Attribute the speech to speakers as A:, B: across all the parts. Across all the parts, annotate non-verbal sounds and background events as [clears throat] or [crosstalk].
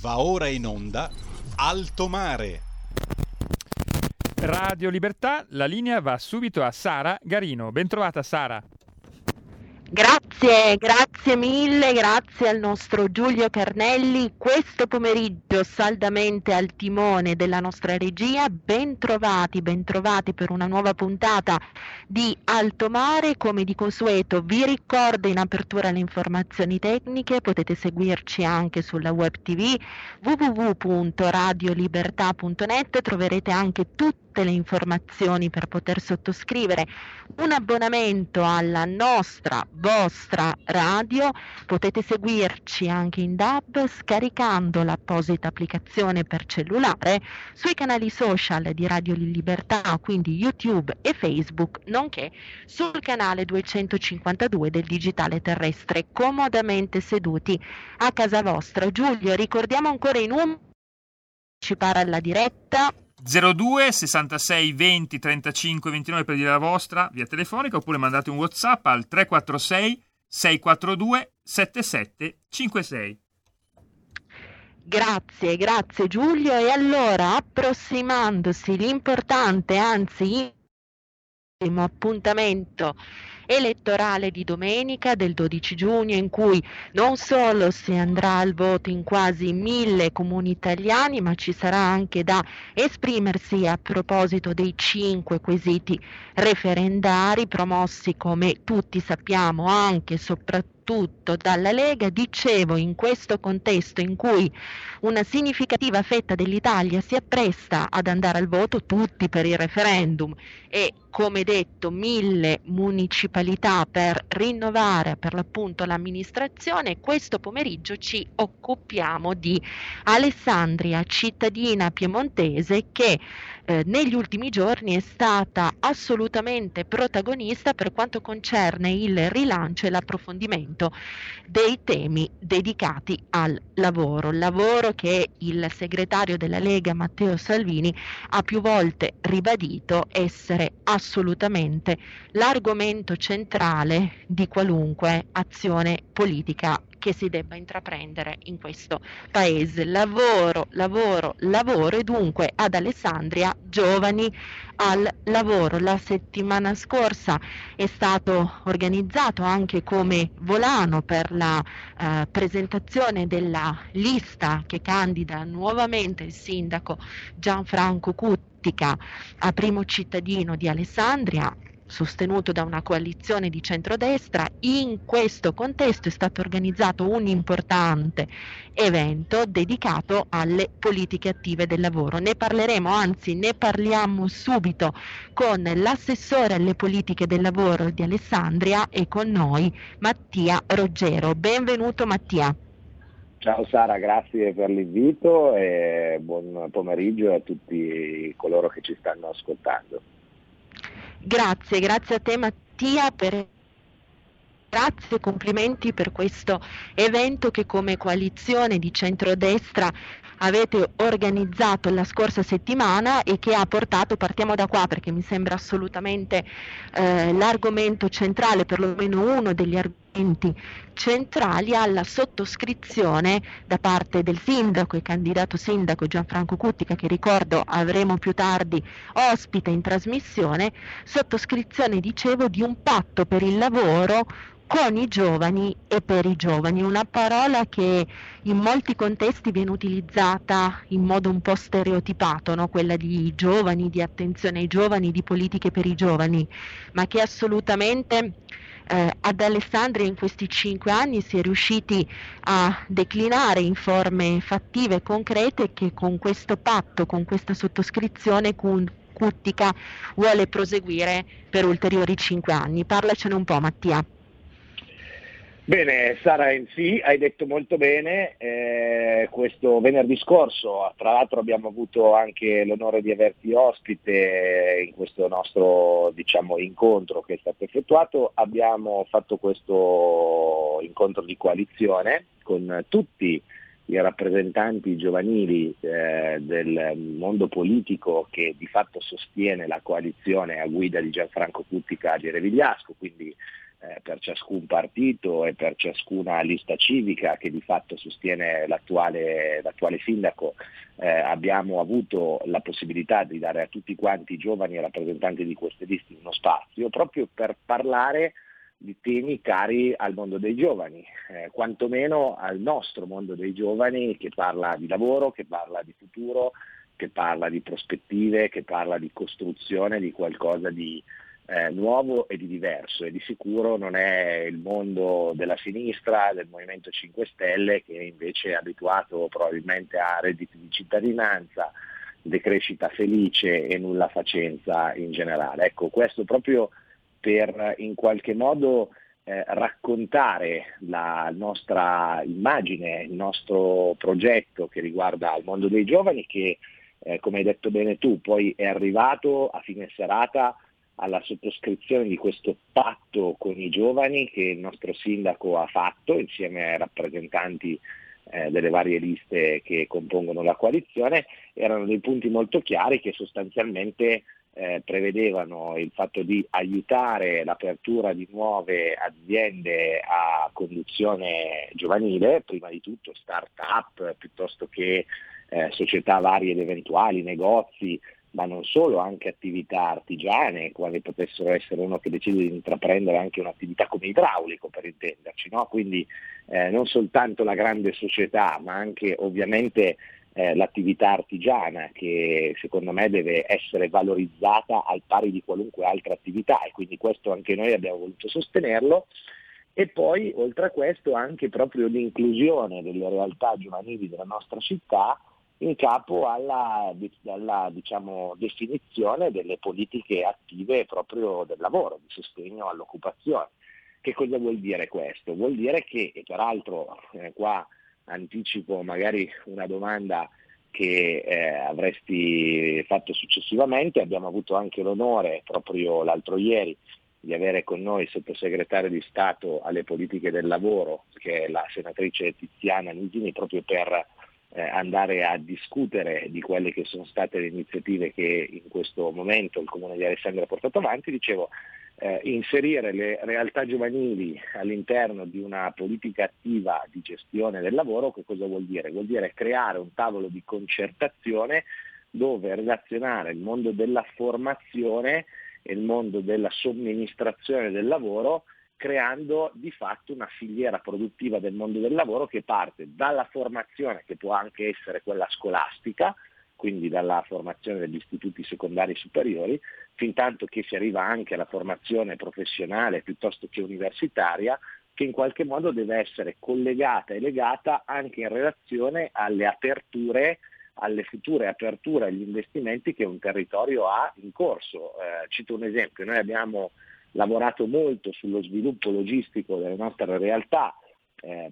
A: Va ora in onda Alto Mare.
B: Radio Libertà, la linea va subito a Sara Garino. Bentrovata Sara.
C: Grazie, grazie mille, grazie al nostro Giulio Carnelli. Questo pomeriggio saldamente al timone della nostra regia, bentrovati, bentrovati per una nuova puntata di Alto Mare. Come di consueto vi ricordo in apertura le informazioni tecniche, potete seguirci anche sulla web tv www.radiolibertà.net, troverete anche tutte le informazioni per poter sottoscrivere un abbonamento alla nostra vostra radio. Potete seguirci anche in DAB scaricando l'apposita applicazione per cellulare sui canali social di Radio Libertà, quindi YouTube e Facebook, nonché sul canale 252 del digitale terrestre, comodamente seduti a casa vostra. Giulio, ricordiamo ancora i numeri partecipare alla diretta
B: 02 66 20 35 29 per dire la vostra via telefonica oppure mandate un whatsapp al 346 642 7756
C: Grazie, grazie Giulio. E allora, approssimandosi l'importante, anzi, appuntamento elettorale di domenica del 12 giugno in cui non solo si andrà al voto in quasi mille comuni italiani ma ci sarà anche da esprimersi a proposito dei cinque quesiti referendari promossi come tutti sappiamo anche e soprattutto soprattutto dalla Lega, dicevo in questo contesto in cui una significativa fetta dell'Italia si appresta ad andare al voto, tutti per il referendum. E come detto mille municipalità per rinnovare per l'appunto l'amministrazione, questo pomeriggio ci occupiamo di Alessandria, cittadina piemontese che eh, negli ultimi giorni è stata assolutamente protagonista per quanto concerne il rilancio e l'approfondimento dei temi dedicati al lavoro, lavoro che il segretario della Lega Matteo Salvini ha più volte ribadito essere assolutamente l'argomento centrale di qualunque azione politica che si debba intraprendere in questo paese. Lavoro, lavoro, lavoro e dunque ad Alessandria giovani al lavoro. La settimana scorsa è stato organizzato anche come volano per la eh, presentazione della lista che candida nuovamente il sindaco Gianfranco Cuttica a primo cittadino di Alessandria sostenuto da una coalizione di centrodestra. In questo contesto è stato organizzato un importante evento dedicato alle politiche attive del lavoro. Ne parleremo, anzi ne parliamo subito con l'assessore alle politiche del lavoro di Alessandria e con noi Mattia Roggero. Benvenuto Mattia.
D: Ciao Sara, grazie per l'invito e buon pomeriggio a tutti coloro che ci stanno ascoltando.
C: Grazie, grazie a te Mattia per Grazie e complimenti per questo evento che come coalizione di centrodestra avete organizzato la scorsa settimana e che ha portato, partiamo da qua perché mi sembra assolutamente eh, l'argomento centrale, perlomeno uno degli argomenti centrali, alla sottoscrizione da parte del sindaco e candidato sindaco Gianfranco Cuttica, che ricordo avremo più tardi ospite in trasmissione, sottoscrizione, dicevo, di un patto per il lavoro con i giovani e per i giovani, una parola che in molti contesti viene utilizzata in modo un po' stereotipato, no? quella di giovani, di attenzione ai giovani, di politiche per i giovani, ma che assolutamente eh, ad Alessandria in questi cinque anni si è riusciti a declinare in forme fattive e concrete che con questo patto, con questa sottoscrizione con Cuttica vuole proseguire per ulteriori cinque anni. Parlacene un po' Mattia.
D: Bene, Sara sì, hai detto molto bene, eh, questo venerdì scorso tra l'altro abbiamo avuto anche l'onore di averti ospite in questo nostro diciamo, incontro che è stato effettuato, abbiamo fatto questo incontro di coalizione con tutti i rappresentanti giovanili eh, del mondo politico che di fatto sostiene la coalizione a guida di Gianfranco Cuttica di Revigliasco, quindi eh, per ciascun partito e per ciascuna lista civica che di fatto sostiene l'attuale, l'attuale sindaco, eh, abbiamo avuto la possibilità di dare a tutti quanti i giovani rappresentanti di queste liste uno spazio proprio per parlare di temi cari al mondo dei giovani, eh, quantomeno al nostro mondo dei giovani che parla di lavoro, che parla di futuro, che parla di prospettive, che parla di costruzione di qualcosa di eh, nuovo e di diverso e di sicuro non è il mondo della sinistra, del Movimento 5 Stelle che invece è abituato probabilmente a redditi di cittadinanza, decrescita felice e nulla facenza in generale. Ecco, questo proprio per in qualche modo eh, raccontare la nostra immagine, il nostro progetto che riguarda il mondo dei giovani che, eh, come hai detto bene tu, poi è arrivato a fine serata alla sottoscrizione di questo patto con i giovani che il nostro sindaco ha fatto insieme ai rappresentanti eh, delle varie liste che compongono la coalizione, erano dei punti molto chiari che sostanzialmente eh, prevedevano il fatto di aiutare l'apertura di nuove aziende a conduzione giovanile, prima di tutto start-up piuttosto che eh, società varie ed eventuali, negozi, ma non solo, anche attività artigiane, quali potessero essere uno che decide di intraprendere anche un'attività come idraulico, per intenderci, no? quindi eh, non soltanto la grande società, ma anche ovviamente eh, l'attività artigiana che secondo me deve essere valorizzata al pari di qualunque altra attività e quindi questo anche noi abbiamo voluto sostenerlo. E poi oltre a questo anche proprio l'inclusione delle realtà giovanili della nostra città in capo alla, alla diciamo, definizione delle politiche attive proprio del lavoro, di sostegno all'occupazione. Che cosa vuol dire questo? Vuol dire che, e peraltro eh, qua anticipo magari una domanda che eh, avresti fatto successivamente, abbiamo avuto anche l'onore proprio l'altro ieri di avere con noi il sottosegretario di Stato alle politiche del lavoro, che è la senatrice Tiziana Nisini, proprio per eh, andare a discutere di quelle che sono state le iniziative che in questo momento il Comune di Alessandria ha portato avanti, dicevo, eh, inserire le realtà giovanili all'interno di una politica attiva di gestione del lavoro, che cosa vuol dire? Vuol dire creare un tavolo di concertazione dove relazionare il mondo della formazione e il mondo della somministrazione del lavoro creando di fatto una filiera produttiva del mondo del lavoro che parte dalla formazione, che può anche essere quella scolastica, quindi dalla formazione degli istituti secondari superiori, fin tanto che si arriva anche alla formazione professionale piuttosto che universitaria, che in qualche modo deve essere collegata e legata anche in relazione alle aperture alle future aperture agli investimenti che un territorio ha in corso. Eh, cito un esempio, noi abbiamo lavorato molto sullo sviluppo logistico delle nostre realtà, eh,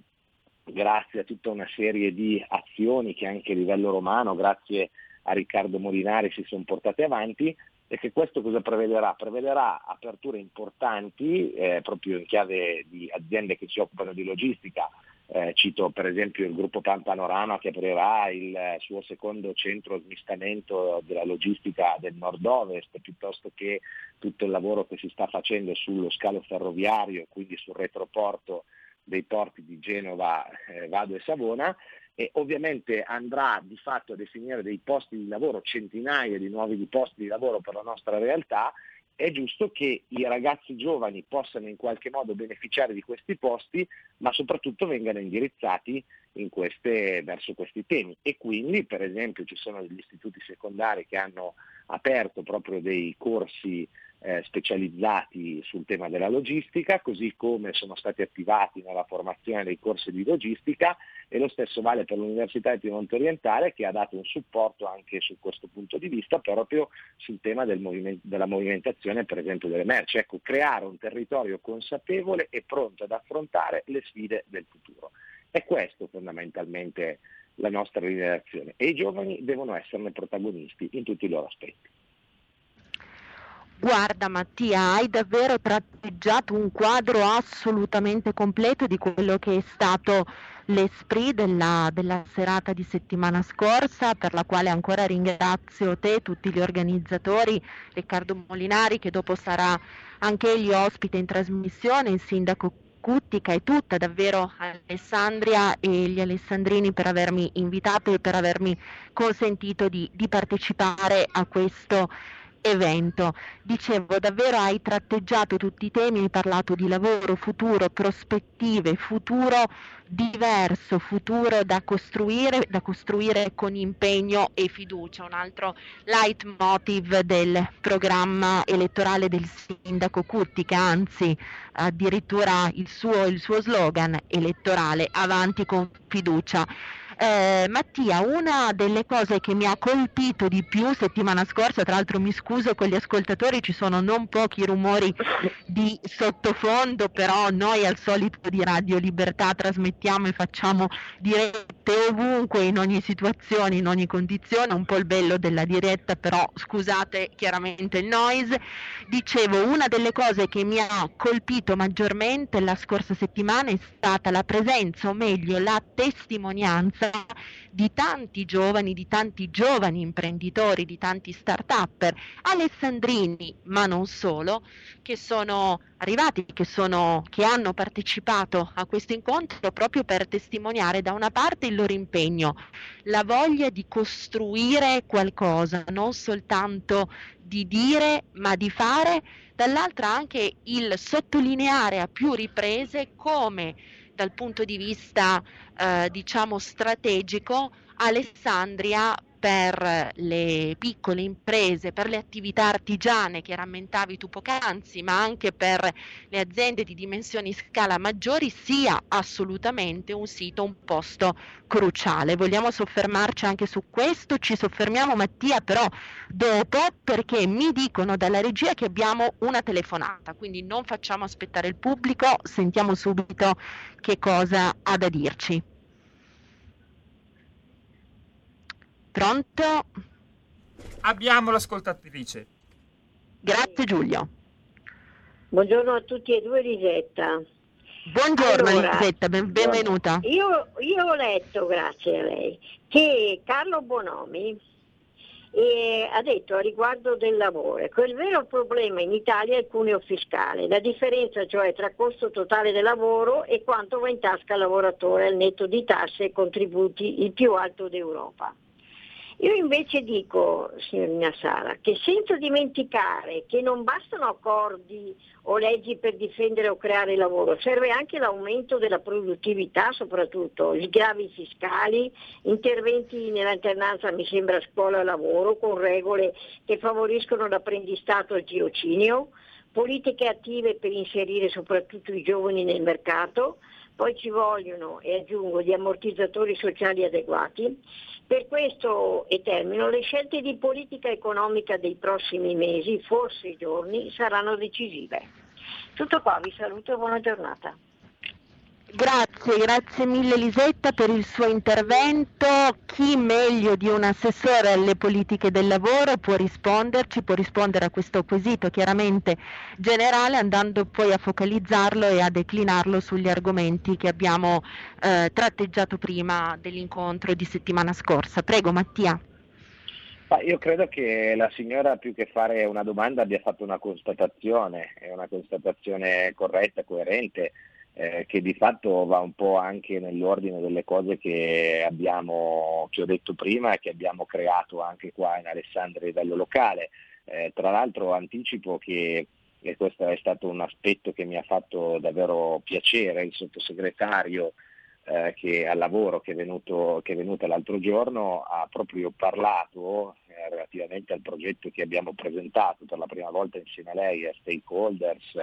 D: grazie a tutta una serie di azioni che anche a livello romano, grazie a Riccardo Molinari, si sono portate avanti e che questo cosa prevederà? Prevederà aperture importanti eh, proprio in chiave di aziende che si occupano di logistica, eh, cito per esempio il gruppo Panorama che aprirà il suo secondo centro smistamento della logistica del nord-ovest, piuttosto che tutto il lavoro che si sta facendo sullo scalo ferroviario, quindi sul retroporto dei porti di Genova, eh, Vado e Savona e ovviamente andrà di fatto a definire dei posti di lavoro, centinaia di nuovi posti di lavoro per la nostra realtà è giusto che i ragazzi giovani possano in qualche modo beneficiare di questi posti, ma soprattutto vengano indirizzati queste, verso questi temi. E quindi, per esempio, ci sono degli istituti secondari che hanno aperto proprio dei corsi eh, specializzati sul tema della logistica, così come sono stati attivati nella formazione dei corsi di logistica e lo stesso vale per l'Università di Piemonte Orientale che ha dato un supporto anche su questo punto di vista proprio sul tema del moviment- della movimentazione per esempio delle merci. Ecco, creare un territorio consapevole e pronto ad affrontare le sfide del futuro. È questo fondamentalmente la nostra generazione e i giovani devono esserne protagonisti in tutti i loro aspetti.
C: Guarda Mattia, hai davvero tratteggiato un quadro assolutamente completo di quello che è stato l'esprit della, della, serata di settimana scorsa, per la quale ancora ringrazio te, tutti gli organizzatori, Riccardo Molinari che dopo sarà anche egli ospite in trasmissione, il sindaco Cuttica e tutta davvero Alessandria e gli alessandrini per avermi invitato e per avermi consentito di, di partecipare a questo evento. Dicevo, davvero hai tratteggiato tutti i temi, hai parlato di lavoro, futuro, prospettive, futuro diverso, futuro da costruire, da costruire con impegno e fiducia. Un altro leitmotiv del programma elettorale del sindaco Cuttica, anzi addirittura il suo, il suo slogan elettorale, avanti con fiducia. Eh, Mattia, una delle cose che mi ha colpito di più settimana scorsa, tra l'altro mi scuso con gli ascoltatori, ci sono non pochi rumori di sottofondo, però noi al solito di Radio Libertà trasmettiamo e facciamo dirette ovunque, in ogni situazione, in ogni condizione, un po' il bello della diretta, però scusate chiaramente il noise. Dicevo, una delle cose che mi ha colpito maggiormente la scorsa settimana è stata la presenza, o meglio la testimonianza di tanti giovani, di tanti giovani imprenditori, di tanti start-upper alessandrini, ma non solo, che sono arrivati, che, sono, che hanno partecipato a questo incontro proprio per testimoniare da una parte il loro impegno, la voglia di costruire qualcosa, non soltanto di dire, ma di fare, dall'altra anche il sottolineare a più riprese come dal punto di vista eh, diciamo strategico Alessandria per le piccole imprese, per le attività artigiane che rammentavi tu poc'anzi, ma anche per le aziende di dimensioni scala maggiori, sia assolutamente un sito, un posto cruciale. Vogliamo soffermarci anche su questo? Ci soffermiamo Mattia però dopo perché mi dicono dalla regia che abbiamo una telefonata, quindi non facciamo aspettare il pubblico, sentiamo subito che cosa ha da dirci. Pronto?
B: Abbiamo l'ascoltatrice.
C: Grazie Giulio.
E: Buongiorno a tutti e due Lisetta.
C: Buongiorno allora, Lisetta, ben, benvenuta.
E: Io, io, ho letto, grazie a lei, che Carlo Bonomi eh, ha detto a riguardo del lavoro che il vero problema in Italia è il cuneo fiscale, la differenza cioè tra costo totale del lavoro e quanto va in tasca al lavoratore al netto di tasse e contributi il più alto d'Europa. Io invece dico, signorina Sara, che senza dimenticare che non bastano accordi o leggi per difendere o creare lavoro, serve anche l'aumento della produttività, soprattutto sgravi fiscali, interventi nell'alternanza, mi sembra, scuola-lavoro, con regole che favoriscono l'apprendistato al tirocinio, politiche attive per inserire soprattutto i giovani nel mercato, poi ci vogliono, e aggiungo, gli ammortizzatori sociali adeguati per questo, e termino, le scelte di politica economica dei prossimi mesi, forse giorni, saranno decisive. Tutto qua, vi saluto e buona giornata.
C: Grazie, grazie mille Lisetta per il suo intervento. Chi meglio di un assessore alle politiche del lavoro può risponderci, può rispondere a questo quesito chiaramente generale andando poi a focalizzarlo e a declinarlo sugli argomenti che abbiamo eh, tratteggiato prima dell'incontro di settimana scorsa. Prego Mattia.
D: Ma io credo che la signora più che fare una domanda abbia fatto una constatazione, è una constatazione corretta, coerente eh, che di fatto va un po' anche nell'ordine delle cose che abbiamo, che ho detto prima e che abbiamo creato anche qua in Alessandria a livello locale. Eh, tra l'altro anticipo che e questo è stato un aspetto che mi ha fatto davvero piacere, il sottosegretario eh, che al lavoro che è, venuto, che è venuto l'altro giorno ha proprio parlato eh, relativamente al progetto che abbiamo presentato per la prima volta insieme a lei a stakeholders,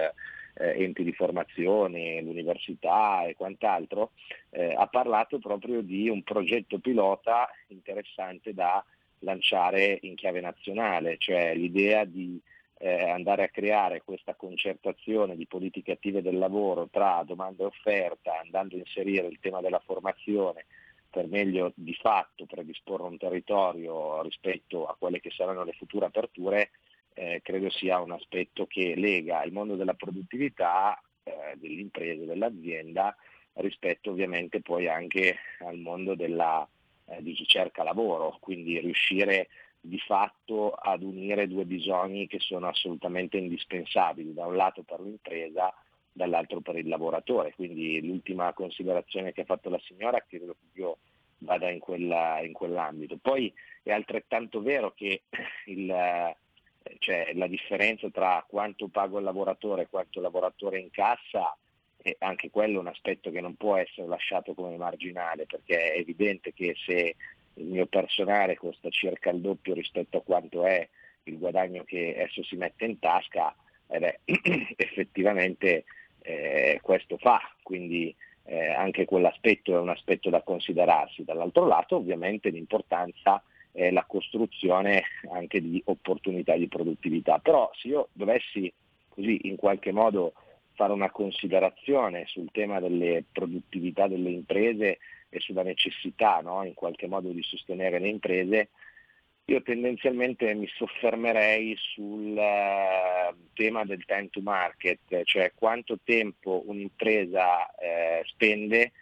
D: eh, enti di formazione, l'università e quant'altro, eh, ha parlato proprio di un progetto pilota interessante da lanciare in chiave nazionale, cioè l'idea di eh, andare a creare questa concertazione di politiche attive del lavoro tra domanda e offerta, andando a inserire il tema della formazione per meglio di fatto predisporre un territorio rispetto a quelle che saranno le future aperture, eh, credo sia un aspetto che lega il mondo della produttività, eh, dell'impresa, dell'azienda rispetto ovviamente poi anche al mondo della, eh, di chi cerca lavoro, quindi riuscire di fatto ad unire due bisogni che sono assolutamente indispensabili, da un lato per l'impresa, dall'altro per il lavoratore. Quindi l'ultima considerazione che ha fatto la signora credo che io vada in, quella, in quell'ambito. Poi è altrettanto vero che il, cioè, la differenza tra quanto pago il lavoratore e quanto il lavoratore incassa è anche quello un aspetto che non può essere lasciato come marginale, perché è evidente che se il mio personale costa circa il doppio rispetto a quanto è il guadagno che esso si mette in tasca, eh beh, [clears throat] effettivamente eh, questo fa, quindi eh, anche quell'aspetto è un aspetto da considerarsi. Dall'altro lato ovviamente l'importanza è la costruzione anche di opportunità di produttività, però se io dovessi così in qualche modo fare una considerazione sul tema delle produttività delle imprese e sulla necessità no, in qualche modo di sostenere le imprese, io tendenzialmente mi soffermerei sul uh, tema del time to market, cioè quanto tempo un'impresa eh, spende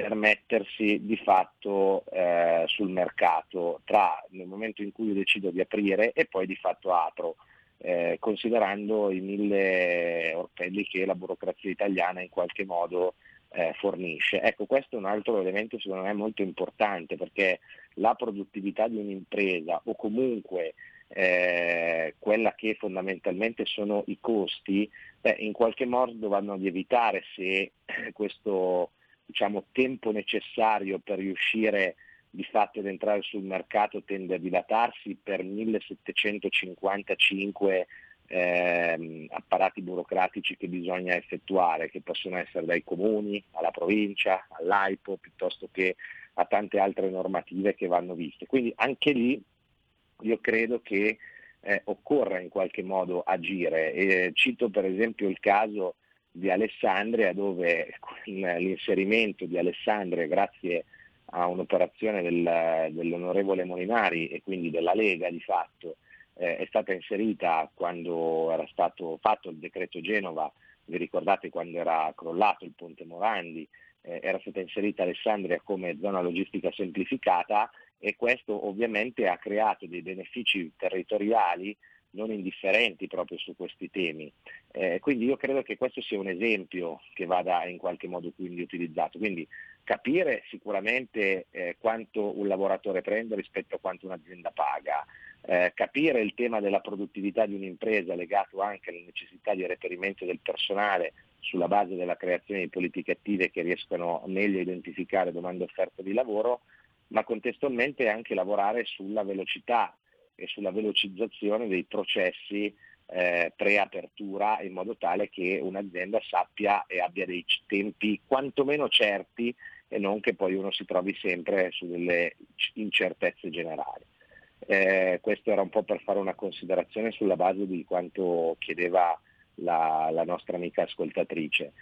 D: per mettersi di fatto eh, sul mercato tra nel momento in cui io decido di aprire e poi di fatto apro eh, considerando i mille orpelli che la burocrazia italiana in qualche modo eh, fornisce. Ecco, questo è un altro elemento secondo me molto importante perché la produttività di un'impresa o comunque eh, quella che fondamentalmente sono i costi, beh, in qualche modo vanno ad evitare se questo diciamo, tempo necessario per riuscire di fatto ad entrare sul mercato tende a dilatarsi per 1755 ehm, apparati burocratici che bisogna effettuare, che possono essere dai comuni alla provincia, all'AIPO, piuttosto che a tante altre normative che vanno viste. Quindi anche lì io credo che eh, occorra in qualche modo agire. E cito per esempio il caso di Alessandria dove l'inserimento di Alessandria grazie a un'operazione del, dell'onorevole Molinari e quindi della Lega di fatto eh, è stata inserita quando era stato fatto il decreto Genova, vi ricordate quando era crollato il ponte Morandi, eh, era stata inserita Alessandria come zona logistica semplificata e questo ovviamente ha creato dei benefici territoriali non indifferenti proprio su questi temi. Eh, quindi io credo che questo sia un esempio che vada in qualche modo quindi utilizzato. Quindi capire sicuramente eh, quanto un lavoratore prende rispetto a quanto un'azienda paga, eh, capire il tema della produttività di un'impresa legato anche alle necessità di reperimento del personale sulla base della creazione di politiche attive che riescano meglio a identificare domande e offerte di lavoro, ma contestualmente anche lavorare sulla velocità e sulla velocizzazione dei processi eh, preapertura in modo tale che un'azienda sappia e abbia dei tempi quantomeno certi e non che poi uno si trovi sempre su delle incertezze generali. Eh, questo era un po' per fare una considerazione sulla base di quanto chiedeva la, la nostra amica ascoltatrice.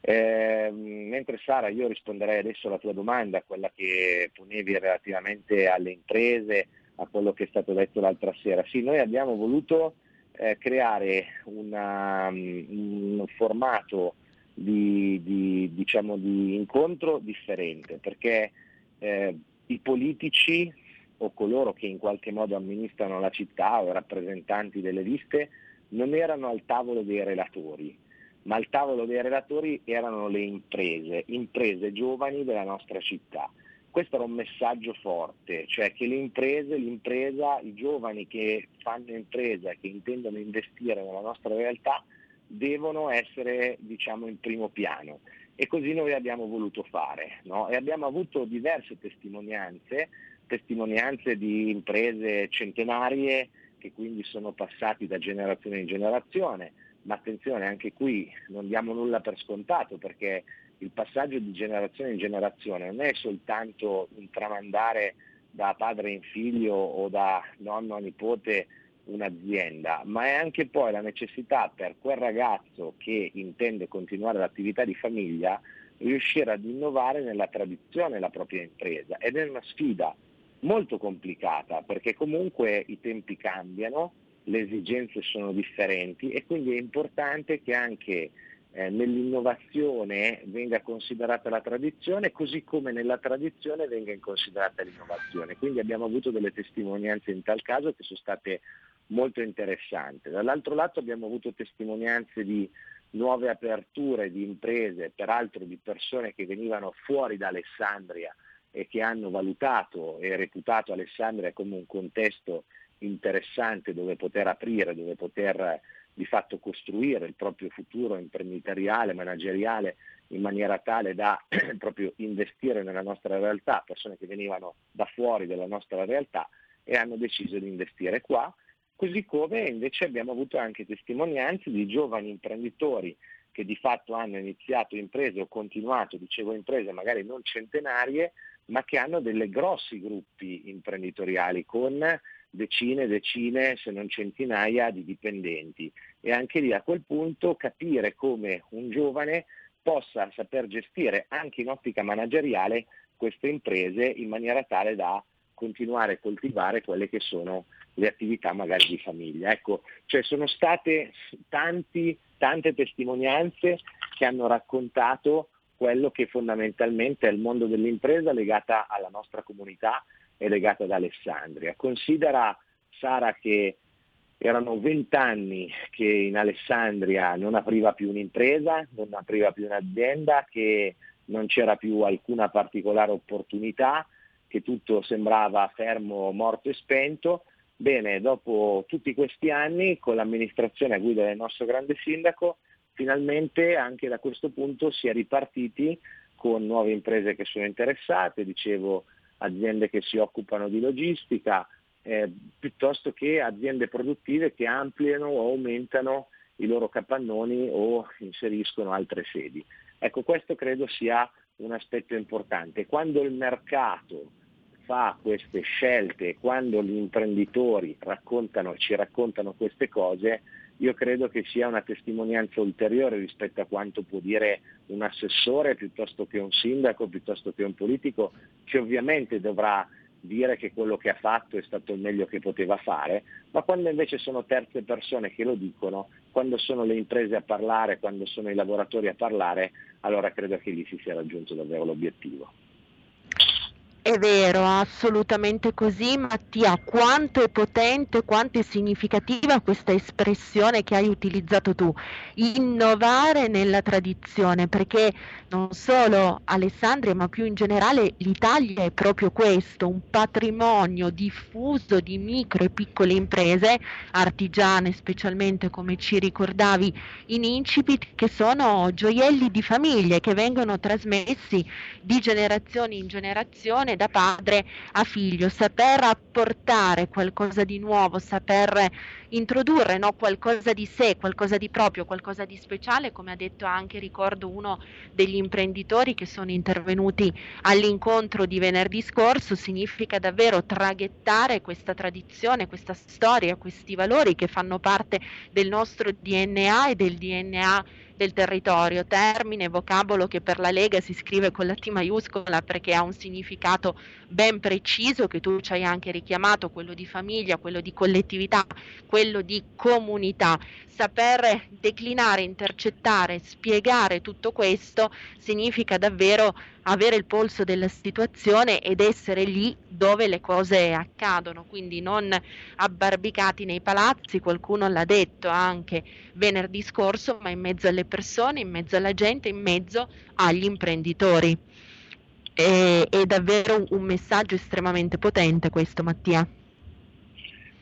D: Eh, mentre Sara io risponderei adesso alla tua domanda, quella che ponevi relativamente alle imprese, a quello che è stato detto l'altra sera. Sì, noi abbiamo voluto eh, creare una, un formato di, di, diciamo, di incontro differente, perché eh, i politici o coloro che in qualche modo amministrano la città o i rappresentanti delle liste non erano al tavolo dei relatori, ma al tavolo dei relatori erano le imprese, imprese giovani della nostra città. Questo era un messaggio forte, cioè che le imprese, l'impresa, i giovani che fanno impresa, che intendono investire nella nostra realtà, devono essere diciamo, in primo piano. E così noi abbiamo voluto fare. No? E abbiamo avuto diverse testimonianze, testimonianze di imprese centenarie che quindi sono passati da generazione in generazione, ma attenzione anche qui non diamo nulla per scontato perché il passaggio di generazione in generazione non è soltanto un tramandare da padre in figlio o da nonno a nipote un'azienda, ma è anche poi la necessità per quel ragazzo che intende continuare l'attività di famiglia riuscire ad innovare nella tradizione la propria impresa. Ed è una sfida molto complicata perché comunque i tempi cambiano, le esigenze sono differenti e quindi è importante che anche eh, nell'innovazione venga considerata la tradizione, così come nella tradizione venga considerata l'innovazione. Quindi abbiamo avuto delle testimonianze in tal caso che sono state molto interessanti. Dall'altro lato abbiamo avuto testimonianze di nuove aperture di imprese, peraltro di persone che venivano fuori da Alessandria e che hanno valutato e reputato Alessandria come un contesto interessante dove poter aprire, dove poter di fatto costruire il proprio futuro imprenditoriale, manageriale in maniera tale da [clears throat] proprio investire nella nostra realtà, persone che venivano da fuori della nostra realtà e hanno deciso di investire qua, così come invece abbiamo avuto anche testimonianze di giovani imprenditori che di fatto hanno iniziato imprese o continuato, dicevo imprese magari non centenarie, ma che hanno delle grossi gruppi imprenditoriali con decine e decine, se non centinaia di dipendenti e anche lì a quel punto capire come un giovane possa saper gestire anche in ottica manageriale queste imprese in maniera tale da continuare a coltivare quelle che sono le attività magari di famiglia. Ecco, cioè sono state tanti, tante testimonianze che hanno raccontato quello che fondamentalmente è il mondo dell'impresa legata alla nostra comunità è legata ad Alessandria. Considera, Sara, che erano vent'anni che in Alessandria non apriva più un'impresa, non apriva più un'azienda, che non c'era più alcuna particolare opportunità, che tutto sembrava fermo, morto e spento. Bene, dopo tutti questi anni, con l'amministrazione a guida del nostro grande sindaco, finalmente anche da questo punto si è ripartiti con nuove imprese che sono interessate, dicevo aziende che si occupano di logistica, eh, piuttosto che aziende produttive che ampliano o aumentano i loro capannoni o inseriscono altre sedi. Ecco, questo credo sia un aspetto importante. Quando il mercato fa queste scelte, quando gli imprenditori raccontano, ci raccontano queste cose, io credo che sia una testimonianza ulteriore rispetto a quanto può dire un assessore piuttosto che un sindaco, piuttosto che un politico, che ovviamente dovrà dire che quello che ha fatto è stato il meglio che poteva fare, ma quando invece sono terze persone che lo dicono, quando sono le imprese a parlare, quando sono i lavoratori a parlare, allora credo che lì si sia raggiunto davvero l'obiettivo.
C: È vero, assolutamente così, Mattia. Quanto è potente, quanto è significativa questa espressione che hai utilizzato tu, innovare nella tradizione, perché non solo Alessandria, ma più in generale l'Italia è proprio questo, un patrimonio diffuso di micro e piccole imprese, artigiane specialmente come ci ricordavi in incipit, che sono gioielli di famiglie che vengono trasmessi di generazione in generazione da padre a figlio, saper apportare qualcosa di nuovo, saper introdurre no, qualcosa di sé, qualcosa di proprio, qualcosa di speciale, come ha detto anche, ricordo, uno degli imprenditori che sono intervenuti all'incontro di venerdì scorso, significa davvero traghettare questa tradizione, questa storia, questi valori che fanno parte del nostro DNA e del DNA del territorio, termine, vocabolo che per la Lega si scrive con la T maiuscola perché ha un significato ben preciso che tu ci hai anche richiamato, quello di famiglia, quello di collettività, quello di comunità. Saper declinare, intercettare, spiegare tutto questo significa davvero avere il polso della situazione ed essere lì dove le cose accadono, quindi non abbarbicati nei palazzi, qualcuno l'ha detto anche venerdì scorso, ma in mezzo alle persone, in mezzo alla gente, in mezzo agli imprenditori. È, è davvero un messaggio estremamente potente questo, Mattia.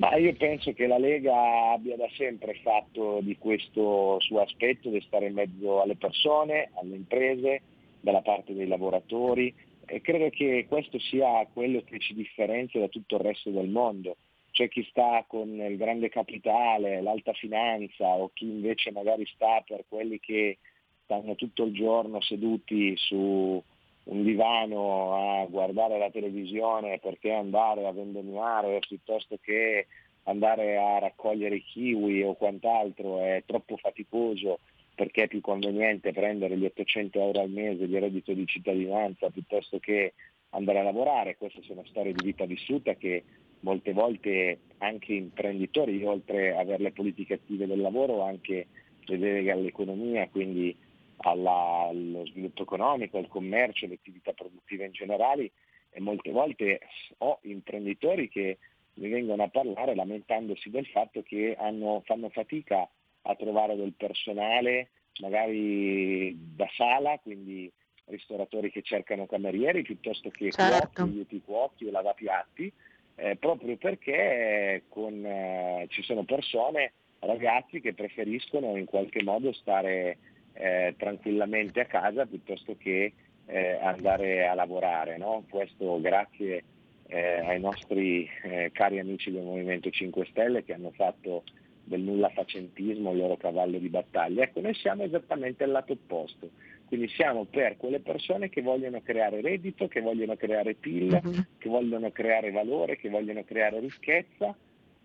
D: Ma io penso che la Lega abbia da sempre fatto di questo suo aspetto di stare in mezzo alle persone, alle imprese, dalla parte dei lavoratori e credo che questo sia quello che ci differenzia da tutto il resto del mondo. C'è chi sta con il grande capitale, l'alta finanza o chi invece magari sta per quelli che stanno tutto il giorno seduti su un divano a guardare la televisione perché andare a vendemmiare piuttosto che andare a raccogliere i kiwi o quant'altro è troppo faticoso perché è più conveniente prendere gli 800 euro al mese di reddito di cittadinanza piuttosto che andare a lavorare. Queste sono storie di vita vissuta che molte volte anche imprenditori, oltre ad avere le politiche attive del lavoro, anche le deleghe all'economia, quindi alla, allo sviluppo economico, al commercio, alle attività produttive in generale e molte volte ho imprenditori che mi vengono a parlare lamentandosi del fatto che hanno, fanno fatica a trovare del personale magari da sala, quindi ristoratori che cercano camerieri piuttosto che certo. cuochi, cuochi o lavapiatti, eh, proprio perché con, eh, ci sono persone, ragazzi che preferiscono in qualche modo stare eh, tranquillamente a casa piuttosto che eh, andare a lavorare. No? Questo grazie eh, ai nostri eh, cari amici del Movimento 5 Stelle che hanno fatto del nulla facentismo il loro cavallo di battaglia. Ecco, noi siamo esattamente al lato opposto, quindi siamo per quelle persone che vogliono creare reddito, che vogliono creare PIL, uh-huh. che vogliono creare valore, che vogliono creare ricchezza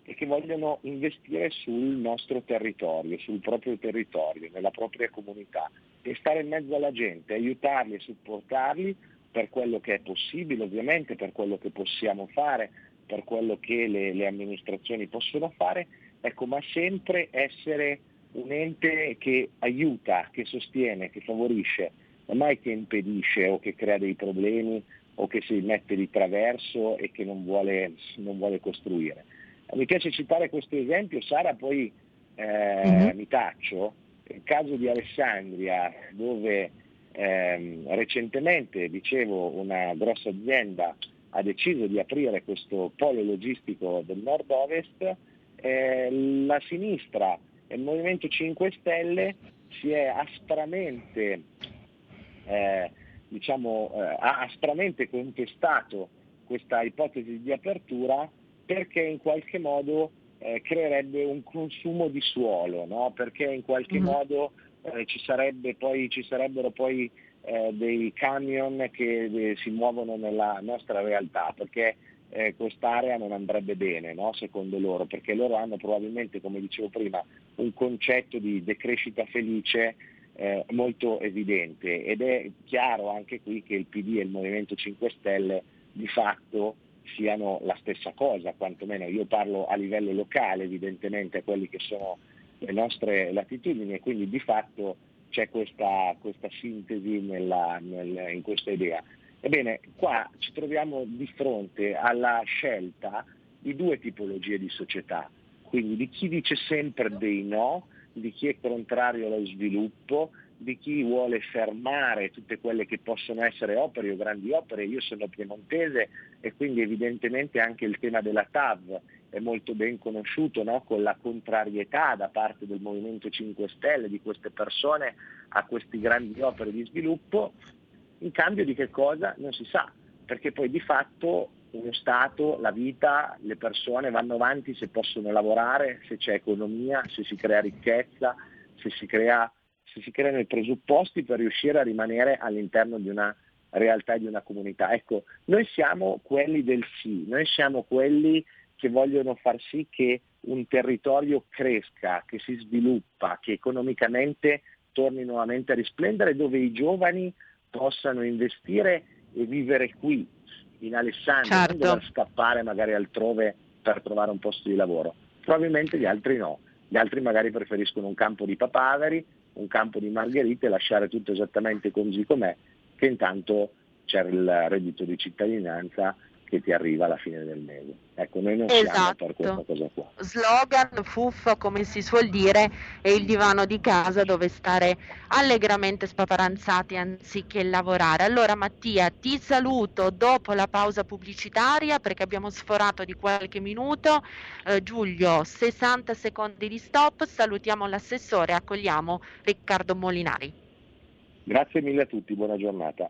D: e che vogliono investire sul nostro territorio, sul proprio territorio, nella propria comunità e stare in mezzo alla gente, aiutarli e supportarli per quello che è possibile, ovviamente per quello che possiamo fare, per quello che le, le amministrazioni possono fare, ecco, ma sempre essere un ente che aiuta, che sostiene, che favorisce, non mai che impedisce o che crea dei problemi o che si mette di traverso e che non vuole, non vuole costruire. Mi piace citare questo esempio, Sara, poi eh, mm-hmm. mi taccio, il caso di Alessandria, dove ehm, recentemente, dicevo, una grossa azienda ha deciso di aprire questo polo logistico del nord-ovest, eh, la sinistra e il Movimento 5 Stelle si è aspramente, eh, diciamo, eh, ha aspramente contestato questa ipotesi di apertura perché in qualche modo eh, creerebbe un consumo di suolo, no? perché in qualche mm-hmm. modo eh, ci, sarebbe poi, ci, sarebbero poi eh, dei camion che eh, si muovono nella nostra realtà, perché eh, quest'area non andrebbe bene, no? secondo loro, perché loro hanno probabilmente, come dicevo prima, un concetto di decrescita felice eh, molto evidente ed è chiaro anche qui che il PD e il Movimento 5 Stelle di fatto siano la stessa cosa, quantomeno io parlo a livello locale evidentemente a quelli che sono le nostre latitudini e quindi di fatto c'è questa, questa sintesi nella, nel, in questa idea. Ebbene, qua ci troviamo di fronte alla scelta di due tipologie di società, quindi di chi dice sempre dei no, di chi è contrario allo sviluppo, di chi vuole fermare tutte quelle che possono essere opere o grandi opere. Io sono piemontese e quindi evidentemente anche il tema della TAV è molto ben conosciuto, no? con la contrarietà da parte del Movimento 5 Stelle di queste persone a queste grandi opere di sviluppo, in cambio di che cosa non si sa, perché poi di fatto uno Stato, la vita, le persone vanno avanti se possono lavorare, se c'è economia, se si crea ricchezza, se si crea se si creano i presupposti per riuscire a rimanere all'interno di una realtà di una comunità. Ecco, noi siamo quelli del sì, noi siamo quelli che vogliono far sì che un territorio cresca, che si sviluppa, che economicamente torni nuovamente a risplendere, dove i giovani possano investire e vivere qui, in Alessandria, certo. non dover scappare magari altrove per trovare un posto di lavoro. Probabilmente gli altri no, gli altri magari preferiscono un campo di papaveri, un campo di margherite, lasciare tutto esattamente così com'è, che intanto c'è il reddito di cittadinanza che ti arriva alla fine del mese. Ecco, noi non esatto. siamo per questa cosa qua.
C: Slogan, fuffa, come si suol dire, è il divano di casa dove stare allegramente spaparanzati anziché lavorare. Allora Mattia, ti saluto dopo la pausa pubblicitaria perché abbiamo sforato di qualche minuto. Eh, Giulio, 60 secondi di stop, salutiamo l'assessore, accogliamo Riccardo Molinari.
D: Grazie mille a tutti, buona giornata.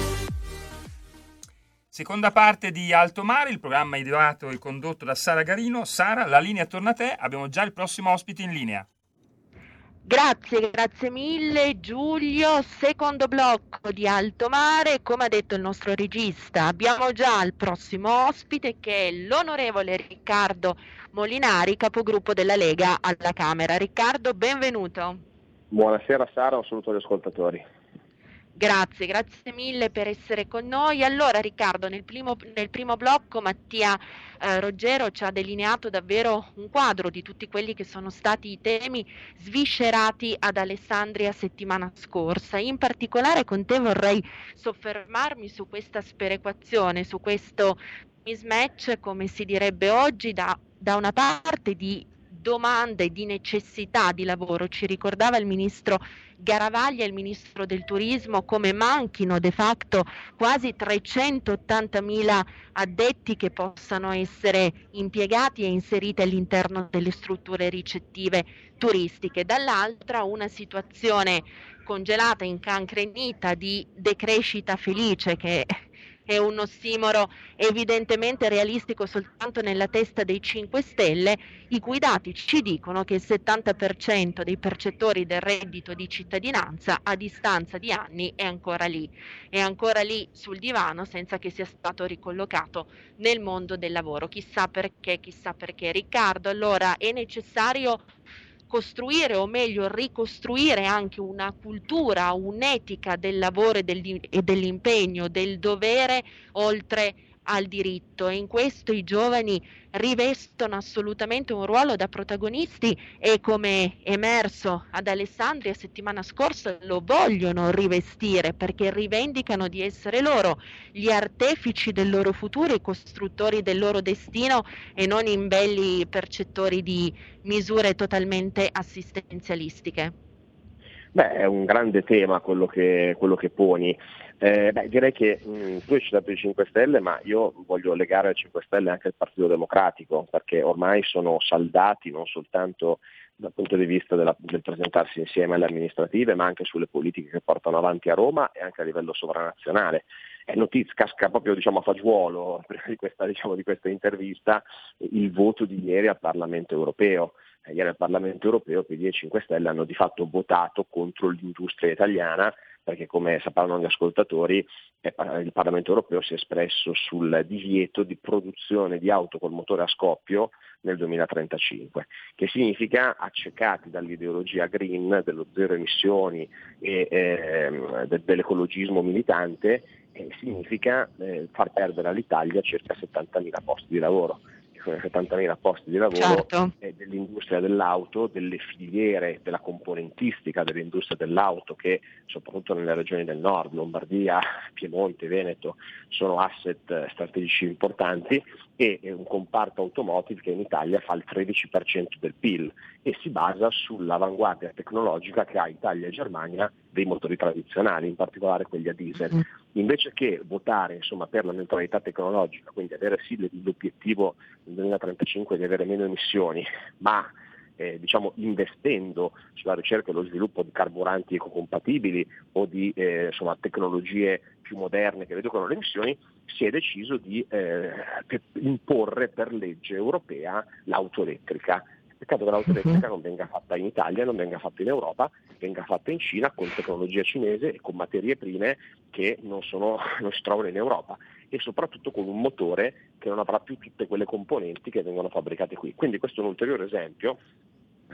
B: Seconda parte di Alto Mare, il programma ideato e condotto da Sara Garino. Sara, la linea torna a te, abbiamo già il prossimo ospite in linea.
C: Grazie, grazie mille Giulio. Secondo blocco di Alto Mare, come ha detto il nostro regista, abbiamo già il prossimo ospite che è l'onorevole Riccardo Molinari, capogruppo della Lega alla Camera. Riccardo, benvenuto.
F: Buonasera Sara, un saluto agli ascoltatori.
C: Grazie, grazie mille per essere con noi. Allora Riccardo, nel primo, nel primo blocco Mattia eh, Roggero ci ha delineato davvero un quadro di tutti quelli che sono stati i temi sviscerati ad Alessandria settimana scorsa. In particolare con te vorrei soffermarmi su questa sperequazione, su questo mismatch, come si direbbe oggi, da, da una parte di domanda e di necessità di lavoro. Ci ricordava il ministro Garavaglia, il ministro del turismo, come manchino de facto quasi 380.000 addetti che possano essere impiegati e inseriti all'interno delle strutture ricettive turistiche. Dall'altra una situazione congelata, incancrenita di decrescita felice che è un ossimoro evidentemente realistico soltanto nella testa dei 5 Stelle, i cui dati ci dicono che il 70% dei percettori del reddito di cittadinanza a distanza di anni è ancora lì, è ancora lì sul divano senza che sia stato ricollocato nel mondo del lavoro. Chissà perché, chissà perché. Riccardo, allora è necessario costruire o meglio ricostruire anche una cultura, un'etica del lavoro e, del, dell'impegno, del dovere oltre al diritto e in questo i giovani rivestono assolutamente un ruolo da protagonisti e come emerso ad Alessandria settimana scorsa lo vogliono rivestire perché rivendicano di essere loro gli artefici del loro futuro, i costruttori del loro destino e non imbelli percettori di misure totalmente assistenzialistiche.
F: Beh, è un grande tema quello che, quello che poni. Eh, beh, direi che mh, mm, tu hai citato i 5 Stelle, ma io voglio legare ai 5 Stelle anche il Partito Democratico, perché ormai sono saldati non soltanto dal punto di vista della, del presentarsi insieme alle amministrative, ma anche sulle politiche che portano avanti a Roma e anche a livello sovranazionale. È notizia, casca proprio diciamo, a fagiolo, [laughs] prima di questa, diciamo, di questa intervista, il voto di ieri al Parlamento europeo eh, ieri al Parlamento europeo PD e 5 Stelle hanno di fatto votato contro l'industria italiana perché come sapranno gli ascoltatori il Parlamento europeo si è espresso sul divieto di produzione di auto col motore a scoppio nel 2035, che significa accecati dall'ideologia green, dello zero emissioni e eh, dell'ecologismo militante, eh, significa eh, far perdere all'Italia circa 70.000 posti di lavoro. 70.000 posti di lavoro certo. dell'industria dell'auto, delle filiere, della componentistica dell'industria dell'auto che soprattutto nelle regioni del nord, Lombardia, [laughs] Piemonte, Veneto, sono asset strategici importanti e un comparto automotive che in Italia fa il 13% del PIL e si basa sull'avanguardia tecnologica che ha Italia e Germania dei motori tradizionali, in particolare quelli a diesel. Mm-hmm. Invece che votare insomma, per la neutralità tecnologica, quindi avere sì l'obiettivo nel 2035 di avere meno emissioni, [laughs] ma eh, diciamo, investendo sulla ricerca e lo sviluppo di carburanti ecocompatibili o di eh, insomma, tecnologie più moderne che riducono le emissioni, si è deciso di eh, imporre per legge europea l'auto elettrica Peccato che l'auto elettrica non venga fatta in Italia, non venga fatta in Europa, venga fatta in Cina con tecnologia cinese e con materie prime che non, sono, [laughs] non si trovano in Europa e soprattutto con un motore che non avrà più tutte quelle componenti che vengono fabbricate qui. Quindi questo è un ulteriore esempio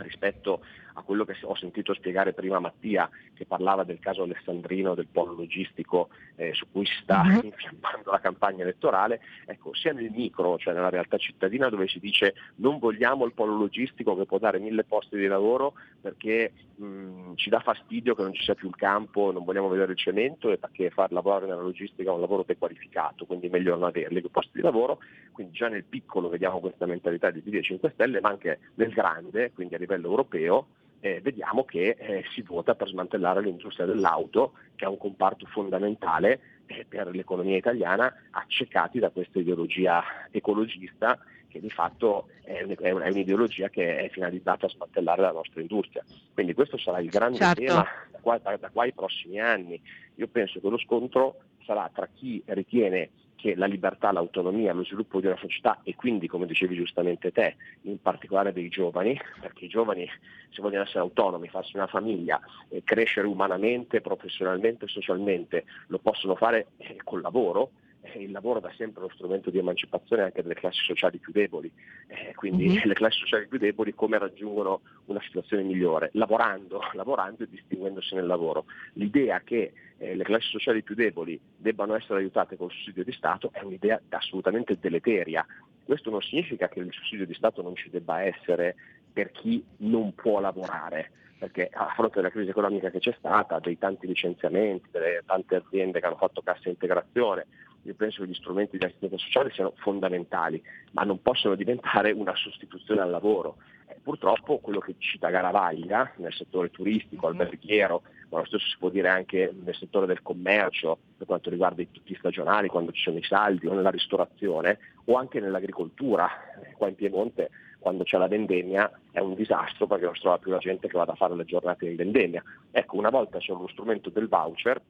F: rispetto a quello che ho sentito spiegare prima Mattia, che parlava del caso alessandrino del polo logistico eh, su cui si sta uh-huh. infiammando la campagna elettorale, ecco, sia nel micro, cioè nella realtà cittadina dove si dice non vogliamo il polo logistico che può dare mille posti di lavoro perché mh, ci dà fastidio che non ci sia più il campo, non vogliamo vedere il cemento e perché far lavorare nella logistica è un lavoro dequalificato, quindi è meglio non averli quei posti di lavoro, quindi già nel piccolo vediamo questa mentalità di PD e 5 Stelle, ma anche nel grande, quindi a livello europeo, eh, vediamo che eh, si vota per smantellare l'industria dell'auto, che è un comparto fondamentale eh, per l'economia italiana accecati da questa ideologia ecologista che di fatto è, è, un'ideologia che è finalizzata a smantellare la nostra industria. Quindi questo sarà il grande certo. tema da qua, da, da qua ai prossimi anni. Io penso che lo scontro sarà tra chi ritiene che la libertà, l'autonomia, lo sviluppo di una società e quindi, come dicevi giustamente te, in particolare dei giovani, perché i giovani se vogliono essere autonomi, farsi una famiglia, crescere umanamente, professionalmente, socialmente, lo possono fare eh, col lavoro, il lavoro da sempre uno strumento di emancipazione anche delle classi sociali più deboli, eh, quindi mm-hmm. [laughs] le classi sociali più deboli come raggiungono una situazione migliore? Lavorando, [laughs] lavorando e distinguendosi nel lavoro. L'idea che eh, le classi sociali più deboli debbano essere aiutate col sussidio di Stato è un'idea assolutamente deleteria. Questo non significa che il sussidio di Stato non ci debba essere per chi non può lavorare, perché a fronte della crisi economica che c'è stata, dei tanti licenziamenti, delle tante aziende che hanno fatto cassa integrazione, io penso che gli strumenti di assistenza sociale siano fondamentali, ma non possono diventare una sostituzione al lavoro. Eh, purtroppo quello che cita Garavaglia nel settore turistico, mm-hmm. alberghiero, ma lo stesso si può dire anche nel settore del commercio, per quanto riguarda i tutti stagionali, quando ci sono i saldi, o nella ristorazione, o anche nell'agricoltura. Eh, qua in Piemonte quando c'è la vendemmia è un disastro perché non si trova più la gente che vada a fare le giornate in vendemmia. Ecco, una volta c'è lo strumento del voucher,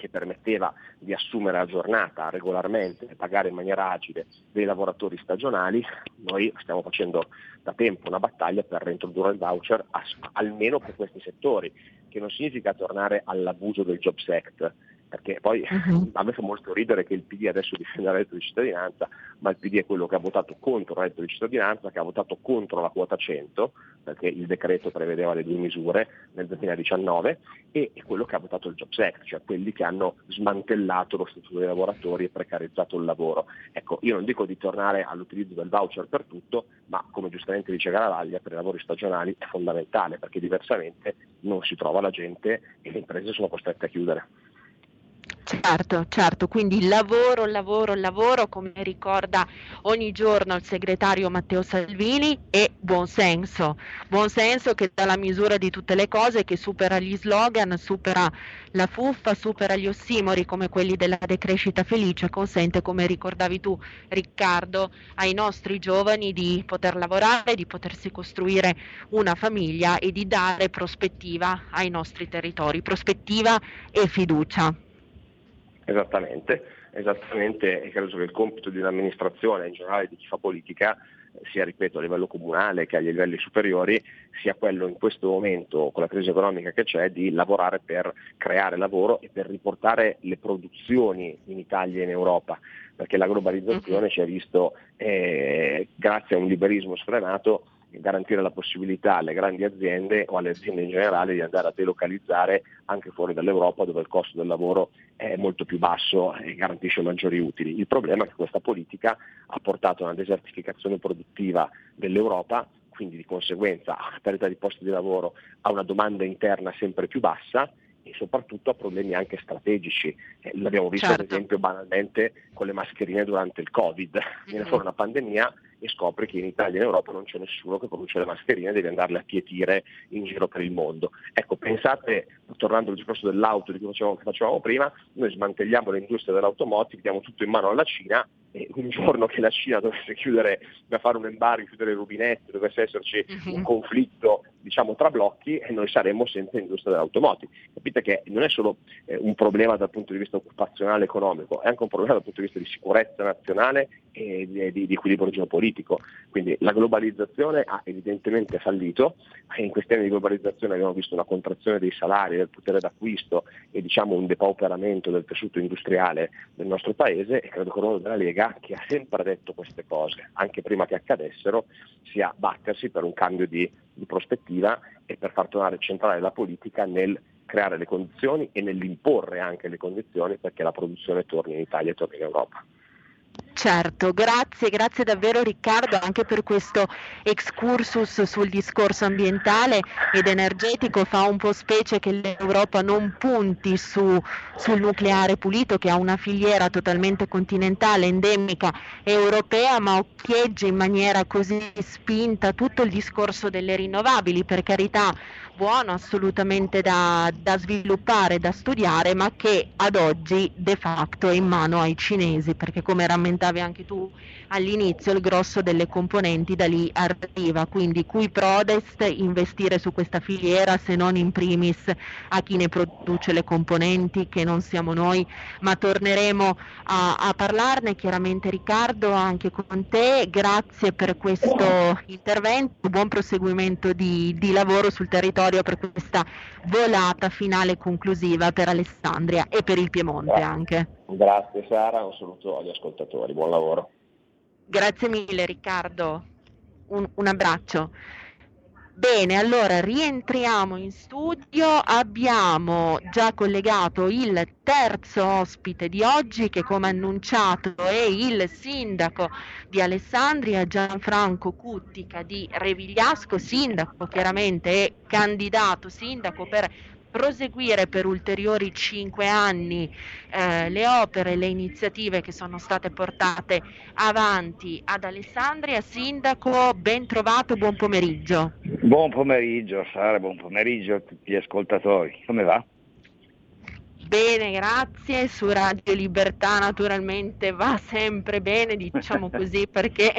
F: che permetteva di assumere a giornata regolarmente e pagare in maniera agile dei lavoratori stagionali, noi stiamo facendo da tempo una battaglia per reintrodurre il voucher almeno per questi settori, che non significa tornare all'abuso del Jobs Act, perché poi uh-huh. a me fa molto ridere che il PD adesso difenda il reddito di cittadinanza, ma il PD è quello che ha votato contro il reddito di cittadinanza, che ha votato contro la quota 100, perché il decreto prevedeva le due misure nel 2019, e quello che ha votato il Jobs Act, cioè quelli che hanno smantellato lo statuto dei lavoratori e precarizzato il lavoro. Ecco, io non dico di tornare all'utilizzo del voucher per tutto, ma come giustamente dice Garavaglia, per i lavori stagionali è fondamentale, perché diversamente non si trova la gente e le imprese sono costrette a chiudere.
C: Certo, certo, quindi lavoro, lavoro, lavoro, come ricorda ogni giorno il segretario Matteo Salvini, e buonsenso, buonsenso che dà la misura di tutte le cose, che supera gli slogan, supera la fuffa, supera gli ossimori come quelli della decrescita felice, consente, come ricordavi tu Riccardo, ai nostri giovani di poter lavorare, di potersi costruire una famiglia e di dare prospettiva ai nostri territori, prospettiva e fiducia.
F: Esattamente, esattamente, e credo che il compito di un'amministrazione, in generale di chi fa politica, sia ripeto a livello comunale che a livelli superiori, sia quello in questo momento, con la crisi economica che c'è, di lavorare per creare lavoro e per riportare le produzioni in Italia e in Europa, perché la globalizzazione uh-huh. ci ha visto, eh, grazie a un liberismo sfrenato, garantire la possibilità alle grandi aziende o alle aziende in generale di andare a delocalizzare anche fuori dall'Europa dove il costo del lavoro è molto più basso e garantisce maggiori utili. Il problema è che questa politica ha portato a una desertificazione produttiva dell'Europa quindi di conseguenza a perdita di posti di lavoro, a una domanda interna sempre più bassa e soprattutto a problemi anche strategici. Eh, l'abbiamo visto certo. ad esempio banalmente con le mascherine durante il Covid. Viene fuori una pandemia e scopre che in Italia e in Europa non c'è nessuno che produce le mascherine, devi andarle a pietire in giro per il mondo. Ecco, pensate, tornando al discorso dell'auto di cui facevamo, che facevamo prima, noi smantelliamo l'industria dell'automotive, diamo tutto in mano alla Cina e un giorno che la Cina dovesse chiudere, da fare un embargo, chiudere i rubinetti, dovesse esserci uh-huh. un conflitto diciamo, tra blocchi e noi saremmo senza industria dell'automotive. Capite che non è solo eh, un problema dal punto di vista occupazionale economico, è anche un problema dal punto di vista di sicurezza nazionale e di, di, di equilibrio geopolitico. Quindi la globalizzazione ha evidentemente fallito in questi anni di globalizzazione abbiamo visto una contrazione dei salari, del potere d'acquisto e diciamo un depauperamento del tessuto industriale del nostro paese e credo che il ruolo della Lega, che ha sempre detto queste cose, anche prima che accadessero, sia battersi per un cambio di, di prospettiva e per far tornare centrale la politica nel creare le condizioni e nell'imporre anche le condizioni perché la produzione torni in Italia e torni in Europa.
C: Certo, grazie, grazie davvero Riccardo anche per questo excursus sul discorso ambientale ed energetico. Fa un po' specie che l'Europa non punti su, sul nucleare pulito che ha una filiera totalmente continentale, endemica europea, ma occhieggia in maniera così spinta tutto il discorso delle rinnovabili, per carità buono assolutamente da, da, sviluppare, da studiare, ma che ad oggi de facto è in mano ai cinesi, perché come rammentavi anche tu all'inizio il grosso delle componenti da lì arriva, quindi cui prodest investire su questa filiera se non in primis a chi ne produce le componenti, che non siamo noi, ma torneremo a, a parlarne chiaramente Riccardo anche con te, grazie per questo intervento, buon proseguimento di, di lavoro sul territorio per questa volata finale conclusiva per Alessandria e per il Piemonte anche.
F: Grazie Sara, un saluto agli ascoltatori, buon lavoro.
C: Grazie mille Riccardo, un, un abbraccio. Bene, allora rientriamo in studio, abbiamo già collegato il terzo ospite di oggi che come annunciato è il sindaco di Alessandria Gianfranco Cuttica di Revigliasco, sindaco chiaramente e candidato sindaco per proseguire per ulteriori cinque anni eh, le opere, le iniziative che sono state portate avanti ad Alessandria. Sindaco, ben trovato, buon pomeriggio.
G: Buon pomeriggio Sara, buon pomeriggio a tutti gli ascoltatori. Come va?
C: Bene, grazie. Su Radio Libertà naturalmente va sempre bene, diciamo [laughs] così, perché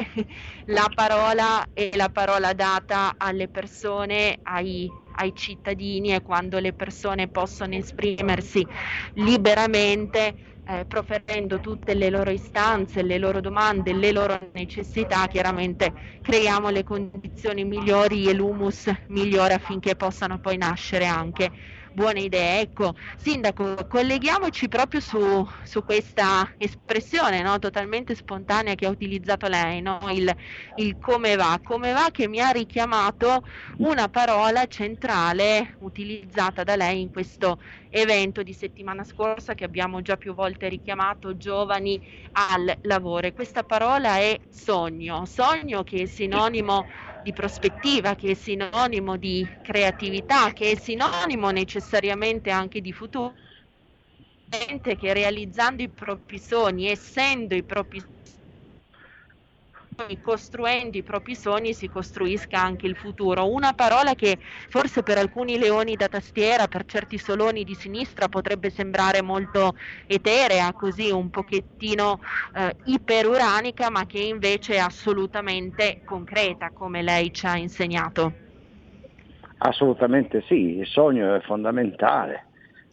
C: la parola è la parola data alle persone, ai ai cittadini e quando le persone possono esprimersi liberamente eh, proferendo tutte le loro istanze, le loro domande, le loro necessità, chiaramente creiamo le condizioni migliori e l'humus migliore affinché possano poi nascere anche buone idee. Ecco, Sindaco, colleghiamoci proprio su, su questa espressione no? totalmente spontanea che ha utilizzato lei, no? il, il come va, come va che mi ha richiamato una parola centrale utilizzata da lei in questo evento di settimana scorsa che abbiamo già più volte richiamato, giovani al lavoro. Questa parola è sogno, sogno che è sinonimo di prospettiva, che è sinonimo di creatività, che è sinonimo necessariamente anche di futuro, che realizzando i propri sogni, essendo i propri costruendo i propri sogni si costruisca anche il futuro. Una parola che forse per alcuni leoni da tastiera, per certi soloni di sinistra potrebbe sembrare molto eterea, così un pochettino eh, iperuranica, ma che invece è assolutamente concreta, come lei ci ha insegnato.
G: Assolutamente sì, il sogno è fondamentale.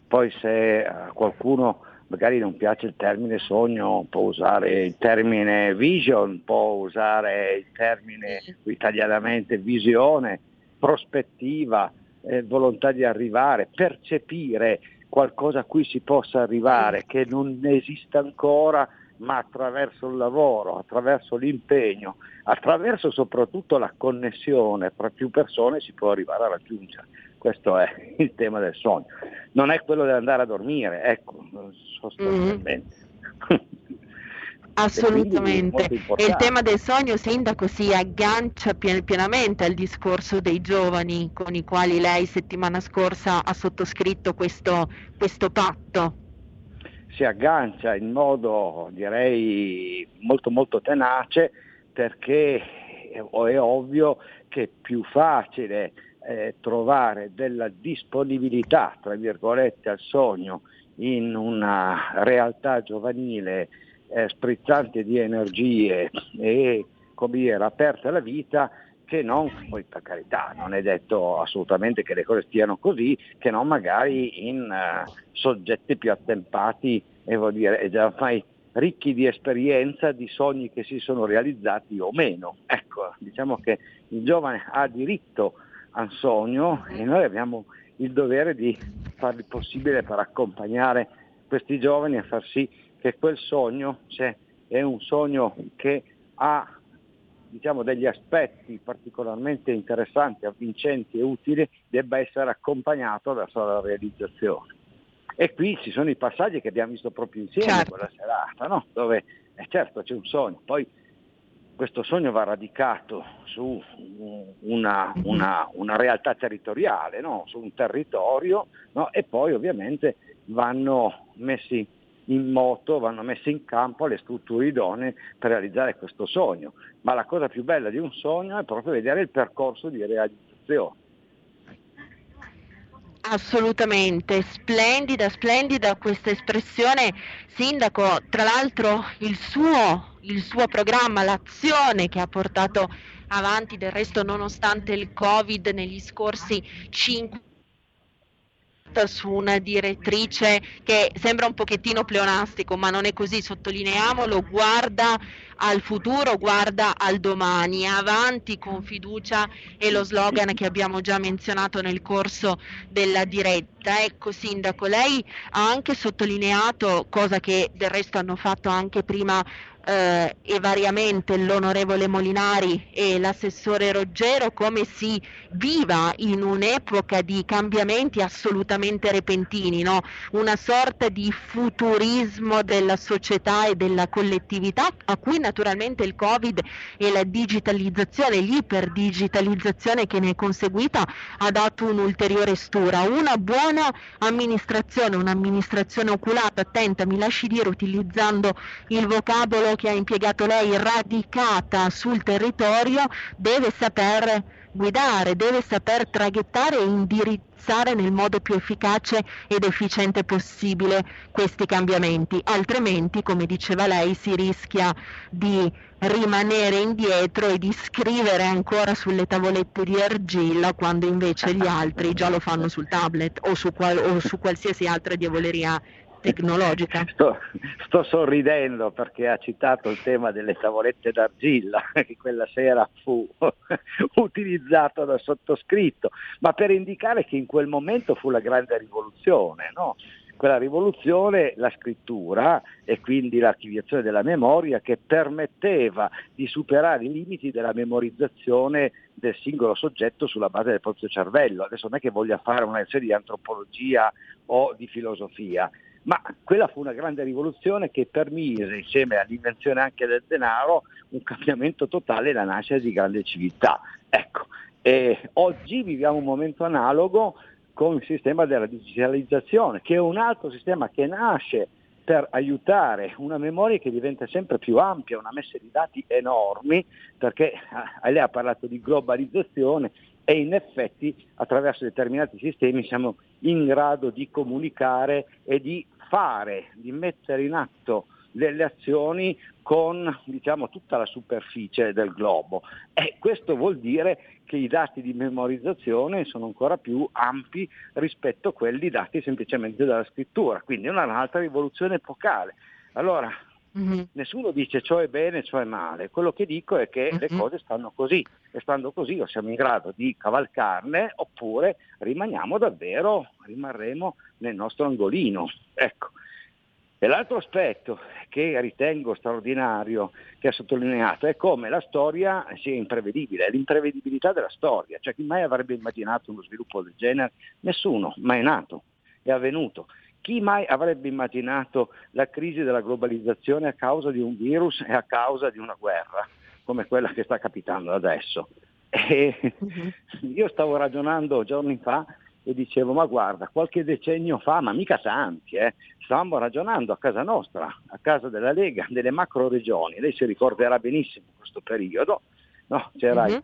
G: Poi se qualcuno magari non piace il termine sogno, può usare il termine vision, può usare il termine italianamente visione, prospettiva, eh, volontà di arrivare, percepire qualcosa a cui si possa arrivare, che non esiste ancora, ma attraverso il lavoro, attraverso l'impegno, attraverso soprattutto la connessione tra più persone si può arrivare a raggiungere. Questo è [laughs] il tema del sogno. Non è quello di andare a dormire, ecco, sostanzialmente. [laughs] Mm-hmm.
C: Assolutamente. E il tema del sogno, Sindaco, si aggancia pien- pienamente al discorso dei giovani con i quali lei settimana scorsa ha sottoscritto questo, questo patto.
G: Si aggancia in modo, direi, molto molto tenace perché è ovvio che è più facile eh, trovare della disponibilità, tra virgolette, al sogno in una realtà giovanile eh, sprizzante di energie e come dire, aperta alla vita, che non, poi per carità, non è detto assolutamente che le cose stiano così, che non magari in uh, soggetti più attempati e vuol dire, già ormai ricchi di esperienza, di sogni che si sono realizzati o meno. Ecco, diciamo che il giovane ha diritto al sogno e noi abbiamo il dovere di fare il possibile per accompagnare questi giovani a far sì che quel sogno, se è un sogno che ha diciamo, degli aspetti particolarmente interessanti, avvincenti e utili, debba essere accompagnato verso la realizzazione. E qui ci sono i passaggi che abbiamo visto proprio insieme certo. quella serata, no? dove E certo c'è un sogno, poi questo sogno va radicato su una, una, una realtà territoriale, no? su un territorio no? e poi ovviamente vanno messi in moto, vanno messe in campo le strutture idonee per realizzare questo sogno. Ma la cosa più bella di un sogno è proprio vedere il percorso di realizzazione.
C: Assolutamente, splendida, splendida questa espressione, Sindaco. Tra l'altro il suo, il suo programma, l'azione che ha portato avanti del resto nonostante il Covid negli scorsi cinque su una direttrice che sembra un pochettino pleonastico, ma non è così, sottolineiamolo, guarda al futuro, guarda al domani, avanti con fiducia è lo slogan che abbiamo già menzionato nel corso della diretta. Ecco Sindaco, lei ha anche sottolineato, cosa che del resto hanno fatto anche prima eh, e variamente l'onorevole Molinari e l'assessore Roggero come si viva in un'epoca di cambiamenti assolutamente repentini, no? una sorta di futurismo della società e della collettività a cui naturalmente il Covid e la digitalizzazione, l'iperdigitalizzazione che ne è conseguita ha dato un'ulteriore stura. Una buona amministrazione, un'amministrazione oculata, attenta, mi lasci dire, utilizzando il vocabolo che ha impiegato lei, radicata sul territorio, deve saper guidare, deve saper traghettare e indirizzare nel modo più efficace ed efficiente possibile questi cambiamenti, altrimenti, come diceva lei, si rischia di rimanere indietro e di scrivere ancora sulle tavolette di argilla quando invece gli altri già lo fanno sul tablet o su, qual- o su qualsiasi altra diavoleria tecnologica.
G: Sto, sto, sorridendo perché ha citato il tema delle tavolette d'argilla, [laughs] che quella sera fu [laughs] utilizzato dal sottoscritto, ma per indicare che in quel momento fu la grande rivoluzione. No? Quella rivoluzione, la scrittura e quindi l'archiviazione della memoria che permetteva di superare i limiti della memorizzazione del singolo soggetto sulla base del proprio cervello. Adesso non è che voglia fare una serie di antropologia o di filosofia, ma quella fu una grande rivoluzione che permise, insieme all'invenzione anche del denaro, un cambiamento totale e la nascita di grande civiltà. Ecco, oggi viviamo un momento analogo con il sistema della digitalizzazione, che è un altro sistema che nasce per aiutare una memoria che diventa sempre più ampia, una messa di dati enormi, perché eh, lei ha parlato di globalizzazione e in effetti attraverso determinati sistemi siamo in grado di comunicare e di fare, di mettere in atto delle azioni con diciamo, tutta la superficie del globo. E questo vuol dire che i dati di memorizzazione sono ancora più ampi rispetto a quelli dati semplicemente dalla scrittura, quindi è un'altra rivoluzione epocale. Allora, Mm-hmm. Nessuno dice ciò è bene, ciò è male. Quello che dico è che mm-hmm. le cose stanno così e stando così o siamo in grado di cavalcarne oppure rimaniamo davvero, rimarremo nel nostro angolino. Ecco. E l'altro aspetto che ritengo straordinario, che ha sottolineato, è come la storia sia imprevedibile, è l'imprevedibilità della storia. Cioè chi mai avrebbe immaginato uno sviluppo del genere? Nessuno, ma è nato, è avvenuto. Chi mai avrebbe immaginato la crisi della globalizzazione a causa di un virus e a causa di una guerra, come quella che sta capitando adesso? Uh-huh. Io stavo ragionando giorni fa e dicevo, ma guarda, qualche decennio fa, ma mica tanti, eh, stavamo ragionando a casa nostra, a casa della Lega, delle macro regioni. Lei si ricorderà benissimo questo periodo, no? c'era uh-huh. il,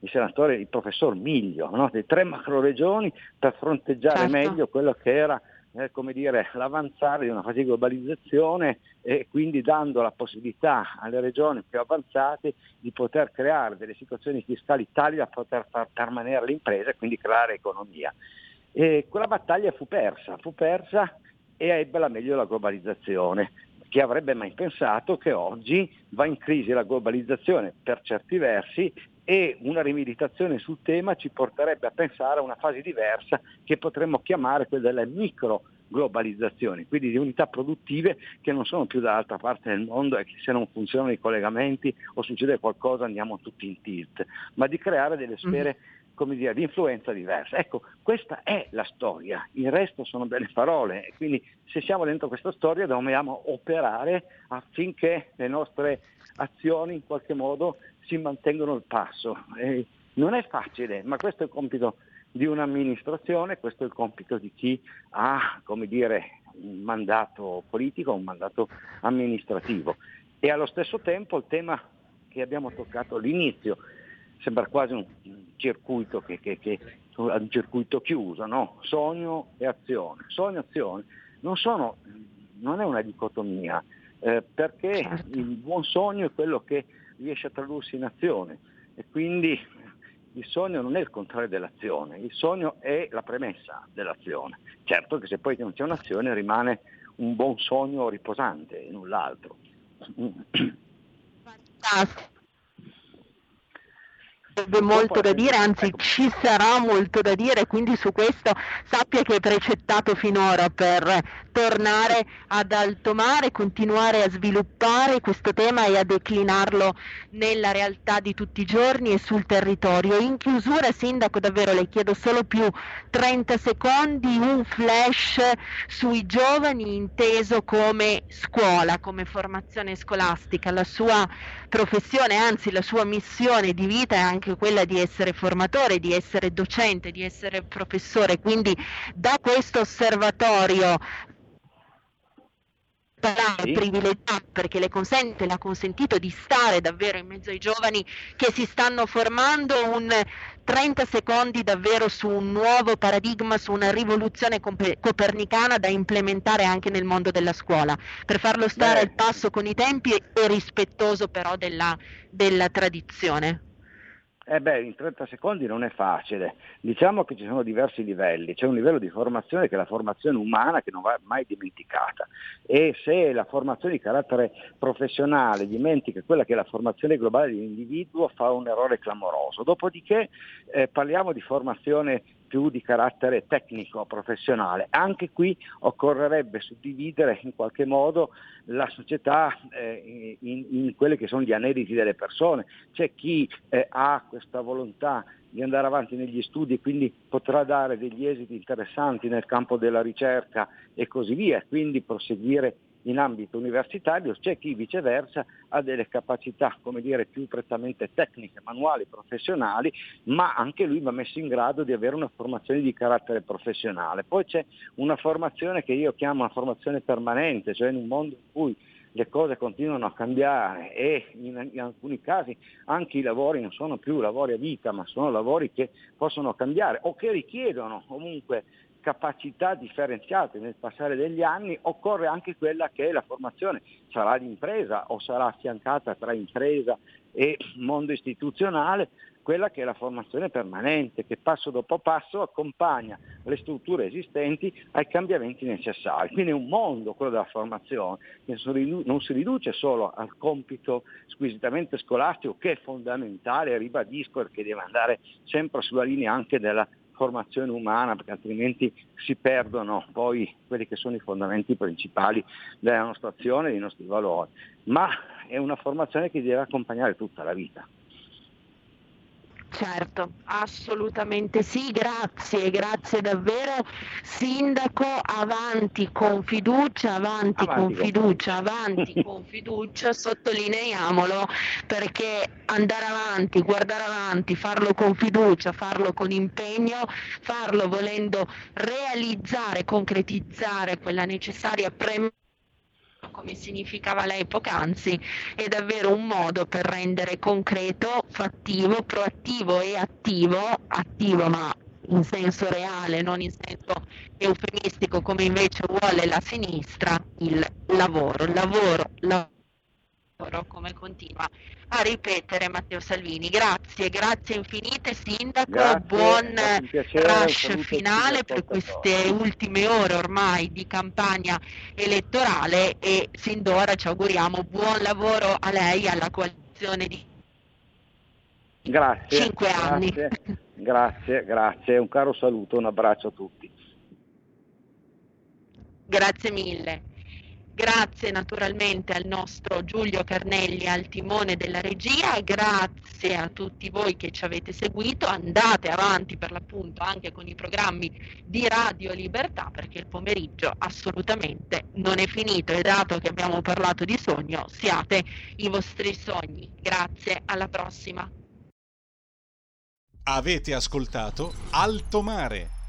G: il, senatore, il professor Miglio, no? le tre macro regioni per fronteggiare certo. meglio quello che era eh, come dire, l'avanzare di una fase di globalizzazione e quindi dando la possibilità alle regioni più avanzate di poter creare delle situazioni fiscali tali da poter far permanere l'impresa e quindi creare economia. E quella battaglia fu persa, fu persa e ebbe la meglio la globalizzazione. Chi avrebbe mai pensato che oggi va in crisi la globalizzazione per certi versi e una rimeditazione sul tema ci porterebbe a pensare a una fase diversa che potremmo chiamare quella della micro globalizzazione, quindi di unità produttive che non sono più dall'altra parte del mondo e che se non funzionano i collegamenti o succede qualcosa andiamo tutti in tilt, ma di creare delle sfere mm come dire, di influenza diversa. Ecco, questa è la storia, il resto sono belle parole, quindi se siamo dentro questa storia dobbiamo operare affinché le nostre azioni in qualche modo si mantengano il passo. E non è facile, ma questo è il compito di un'amministrazione, questo è il compito di chi ha, come dire, un mandato politico, un mandato amministrativo. E allo stesso tempo il tema che abbiamo toccato all'inizio, sembra quasi un circuito, che, che, che, un circuito chiuso, no? sogno e azione. Sogno e azione non, sono, non è una dicotomia, eh, perché certo. il buon sogno è quello che riesce a tradursi in azione e quindi il sogno non è il contrario dell'azione, il sogno è la premessa dell'azione. Certo che se poi non c'è un'azione rimane un buon sogno riposante e null'altro. [clears throat]
C: Fantastico sarebbe molto da dire, anzi ecco. ci sarà molto da dire, quindi su questo sappia che è precettato finora per tornare ad alto mare, continuare a sviluppare questo tema e a declinarlo nella realtà di tutti i giorni e sul territorio. In chiusura, Sindaco, davvero le chiedo solo più 30 secondi, un flash sui giovani inteso come scuola, come formazione scolastica, la sua professione, anzi la sua missione di vita è anche quella di essere formatore, di essere docente, di essere professore, quindi da questo osservatorio sì. privilegiato perché le consente, le ha consentito di stare davvero in mezzo ai giovani che si stanno formando un 30 secondi davvero su un nuovo paradigma, su una rivoluzione copernicana da implementare anche nel mondo della scuola, per farlo stare Beh. al passo con i tempi e rispettoso però della, della tradizione.
G: Eh beh, in 30 secondi non è facile. Diciamo che ci sono diversi livelli. C'è un livello di formazione che è la formazione umana che non va mai dimenticata. E se la formazione di carattere professionale dimentica quella che è la formazione globale dell'individuo, fa un errore clamoroso. Dopodiché eh, parliamo di formazione più di carattere tecnico, professionale. Anche qui occorrerebbe suddividere in qualche modo la società eh, in, in quelli che sono gli aneriti delle persone. C'è chi eh, ha questa volontà di andare avanti negli studi e quindi potrà dare degli esiti interessanti nel campo della ricerca e così via, quindi proseguire in ambito universitario, c'è chi viceversa ha delle capacità come dire, più prettamente tecniche, manuali, professionali, ma anche lui va messo in grado di avere una formazione di carattere professionale. Poi c'è una formazione che io chiamo una formazione permanente, cioè in un mondo in cui le cose continuano a cambiare e in, in, alcuni casi anche i lavori non sono più lavori a vita, ma sono lavori che possono cambiare o che richiedono comunque capacità differenziate nel passare degli anni, occorre anche quella che è la formazione, sarà di impresa o sarà affiancata tra impresa e mondo istituzionale, quella che è la formazione permanente, che passo dopo passo accompagna le strutture esistenti ai cambiamenti necessari. Quindi è un mondo quello della formazione, che non si riduce solo al compito squisitamente scolastico, che è fondamentale, ribadisco, perché deve andare sempre sulla linea anche della formazione umana, perché altrimenti si perdono poi quelli che sono i fondamenti principali della nostra azione e dei nostri valori. Ma è una formazione che deve accompagnare tutta la vita.
C: Certo, assolutamente sì, grazie, grazie davvero. Sindaco, avanti con fiducia, avanti, avanti con fiducia, avanti [laughs] con fiducia, sottolineiamolo perché andare avanti, guardare avanti, farlo con fiducia, farlo con impegno, farlo volendo realizzare, concretizzare quella necessaria premessa come significava lei poc'anzi, è davvero un modo per rendere concreto, fattivo, proattivo e attivo, attivo ma in senso reale, non in senso eufemistico come invece vuole la sinistra, il lavoro, lavoro, lavoro come continua a ripetere Matteo Salvini. Grazie, grazie infinite Sindaco, grazie, buon rush finale per queste ultime ore ormai di campagna elettorale e sin d'ora ci auguriamo buon lavoro a lei, alla coalizione di
G: grazie,
C: 5 anni.
G: Grazie, grazie, un caro saluto, un abbraccio a tutti.
C: Grazie mille. Grazie naturalmente al nostro Giulio Carnelli al timone della regia, grazie a tutti voi che ci avete seguito, andate avanti per l'appunto anche con i programmi di Radio Libertà perché il pomeriggio assolutamente non è finito e dato che abbiamo parlato di sogno, siate i vostri sogni. Grazie, alla prossima.
A: Avete ascoltato Alto Mare